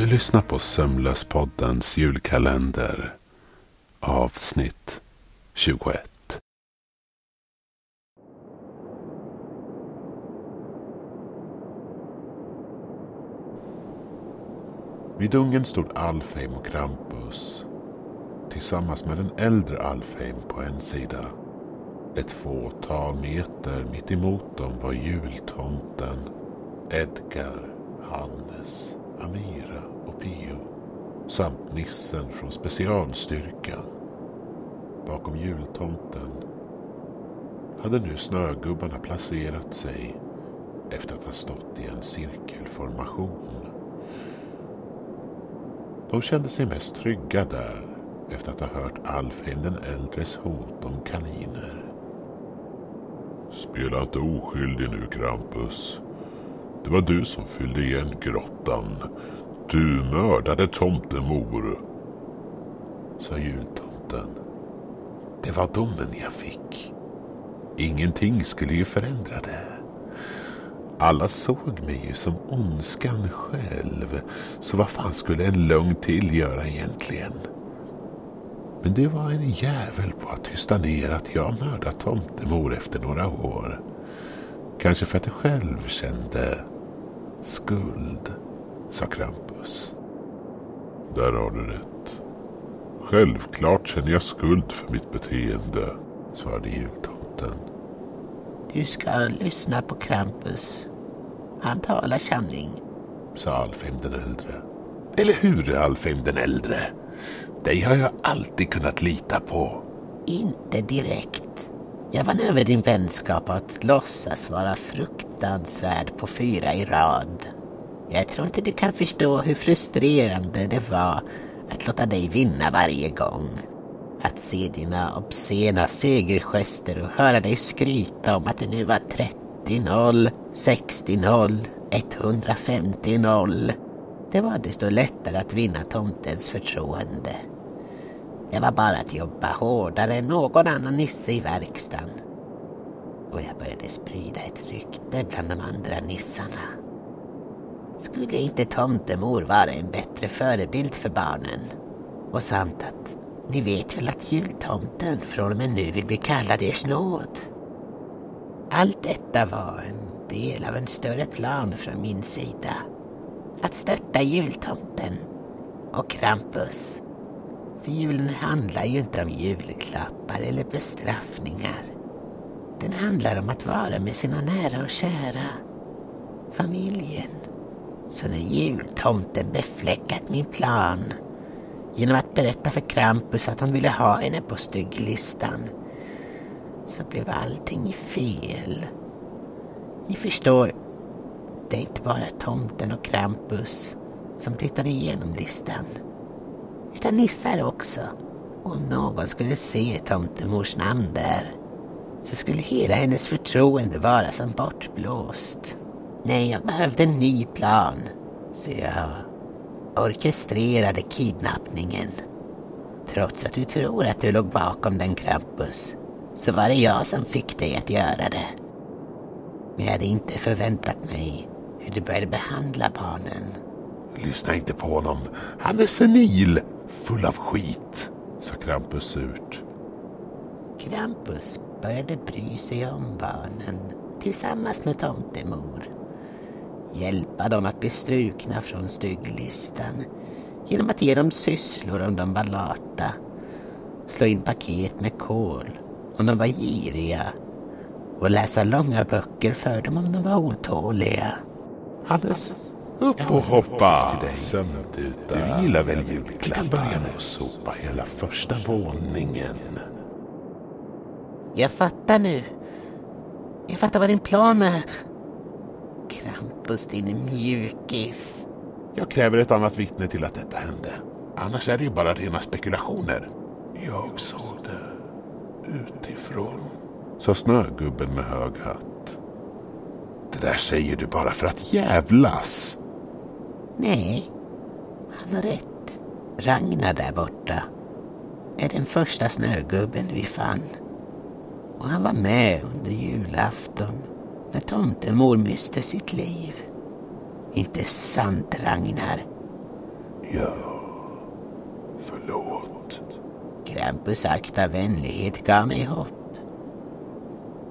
Du lyssnar på Sömnlöspoddens julkalender. Avsnitt 21. Vid ungen stod Alfheim och Krampus tillsammans med den äldre Alfheim på en sida. Ett fåtal meter mitt emot dem var jultomten Edgar, Hannes, Amira och Pio samt nissen från specialstyrkan. Bakom jultomten hade nu snögubbarna placerat sig efter att ha stått i en cirkelformation. De kände sig mest trygga där efter att ha hört Alfheim den äldres hot om kaniner. Spela inte oskyldig nu, Krampus. Det var du som fyllde igen grottan. Du mördade tomtemor. Sa jultomten. Det var domen jag fick. Ingenting skulle ju förändra det. Alla såg mig ju som ondskan själv. Så vad fan skulle en lögn till göra egentligen? Men det var en jävel på att tysta ner att jag mördat tomtemor efter några år. Kanske för att jag själv kände skuld, sa Krampus. Där har du rätt. Självklart känner jag skuld för mitt beteende, svarade jultomten. Du ska lyssna på Krampus. Han talar sanning. Sa Alfheim den äldre. Eller hur, Alfheim den äldre? Dig har jag alltid kunnat lita på. Inte direkt. Jag vann över din vänskap att låtsas vara fruktansvärd på fyra i rad. Jag tror inte du kan förstå hur frustrerande det var att låta dig vinna varje gång. Att se dina obscena segergester och höra dig skryta om att det nu var 30-0, 60-0, 150-0. Det var desto lättare att vinna tomtens förtroende. Det var bara att jobba hårdare än någon annan nisse i verkstaden. Och jag började sprida ett rykte bland de andra nissarna. Skulle inte tomtemor vara en bättre förebild för barnen? Och samt att ni vet väl att jultomten från och med nu vill bli kallad ers nåd? Allt detta var en del av en större plan från min sida. Att stötta jultomten och Krampus. För julen handlar ju inte om julklappar eller bestraffningar. Den handlar om att vara med sina nära och kära. Familjen. Så när jultomten befläckat min plan genom att berätta för Krampus att han ville ha henne på stygglistan så blev allting fel. Ni förstår, det är inte bara tomten och Krampus som tittar igenom listan. Utan nissar också. Och om någon skulle se tomtemors namn där så skulle hela hennes förtroende vara som bortblåst. Nej, jag behövde en ny plan. Så jag orkestrerade kidnappningen. Trots att du tror att du låg bakom den Krampus så var det jag som fick dig att göra det. Men jag hade inte förväntat mig hur du började behandla barnen. Lyssna inte på honom. Han är senil, full av skit, sa Krampus surt. Krampus började bry sig om barnen tillsammans med tomtemor. Hjälpa dem att bli strukna från stygglistan genom att ge dem sysslor om de var lata. Slå in paket med kol om de var giriga och läsa långa böcker för dem om de var otåliga. Hannes, upp och hoppa! Du gillar väl julklappar? Du kan börja med att sopa hela första våningen. Jag fattar nu. Jag fattar vad din plan är. Krampus, din mjukis. Jag kräver ett annat vittne till att detta hände. Annars är det ju bara rena spekulationer. Jag såg det utifrån, sa snögubben med hög hatt. Det där säger du bara för att jävlas. Nej, han har rätt. Ragnar där borta är den första snögubben vi fann. Och han var med under julafton när tomtemor miste sitt liv. Inte sant Ragnar? Ja, förlåt. Krampus akta vänlighet gav mig hopp.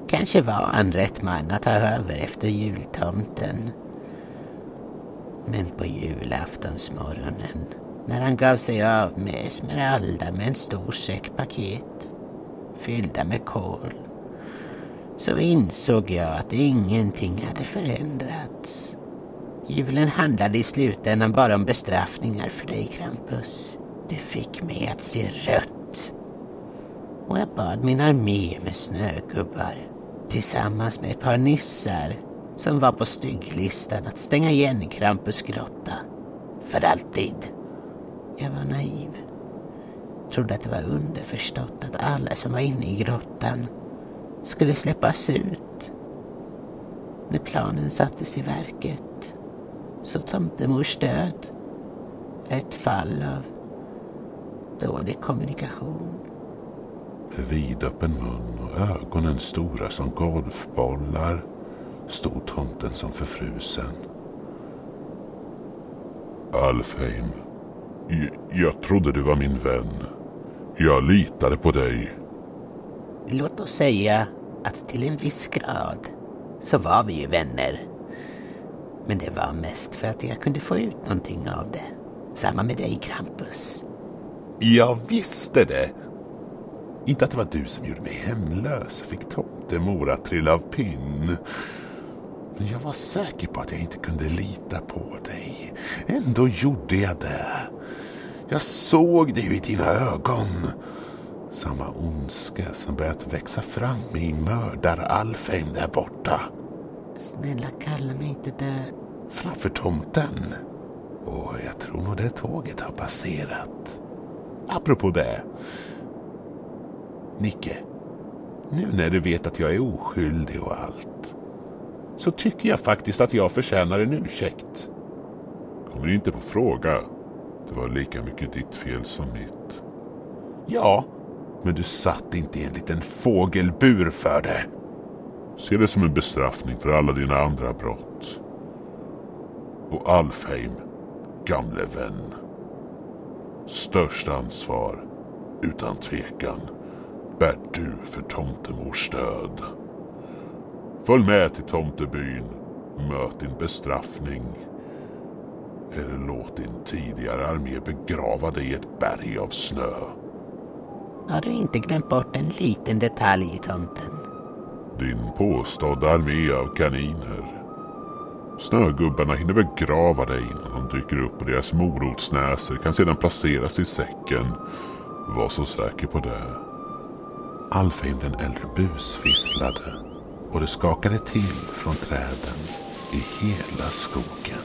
Kanske var han rätt man att ta över efter jultomten. Men på julaftonsmorgonen när han gav sig av med Esmeralda med en stor säck paket fyllda med kol så insåg jag att ingenting hade förändrats. Julen handlade i slutändan bara om bestraffningar för dig, Krampus. Det fick mig att se rött. Och jag bad min armé med snögubbar tillsammans med ett par nissar som var på stygglistan att stänga igen Krampus grotta. För alltid. Jag var naiv. Trodde att det var underförstått att alla som var inne i grottan skulle släppas ut. När planen sattes i verket så tomtemors död ett fall av dålig kommunikation. Med vidöppen mun och ögonen stora som golfbollar stod tomten som förfrusen. Alfheim, jag, trodde du var min vän. Jag litade på dig. Låt oss säga att till en viss grad så var vi ju vänner. Men det var mest för att jag kunde få ut någonting av det. Samma med dig, Krampus. Jag visste det. Inte att det var du som gjorde mig hemlös och fick tomtemor att trilla av pinn. Men jag var säker på att jag inte kunde lita på dig. Ändå gjorde jag det. Jag såg det ju i dina ögon. Samma ondska som börjat växa fram i mördar-Alfheim där borta. Snälla kalla mig inte det. Framför tomten. Och jag tror nog det tåget har passerat. Apropå det. Nicke. Nu när du vet att jag är oskyldig och allt. Så tycker jag faktiskt att jag förtjänar en ursäkt. Kommer inte på fråga. Det var lika mycket ditt fel som mitt. Ja, men du satt inte i en liten fågelbur för det. Se det som en bestraffning för alla dina andra brott. Och Alfheim, gamle vän. Störst ansvar, utan tvekan, bär du för tomtemors död. Följ med till tomtebyn, möt din bestraffning. Eller låt din tidigare armé begrava dig i ett berg av snö. Har du inte glömt bort en liten detalj tomten? Din påstådda armé av kaniner. Snögubbarna hinner begrava dig innan de dyker upp och deras morotsnäsor kan sedan placeras i säcken. Var så säker på det. Alfheim den äldre busvisslade och det skakade till från träden i hela skogen.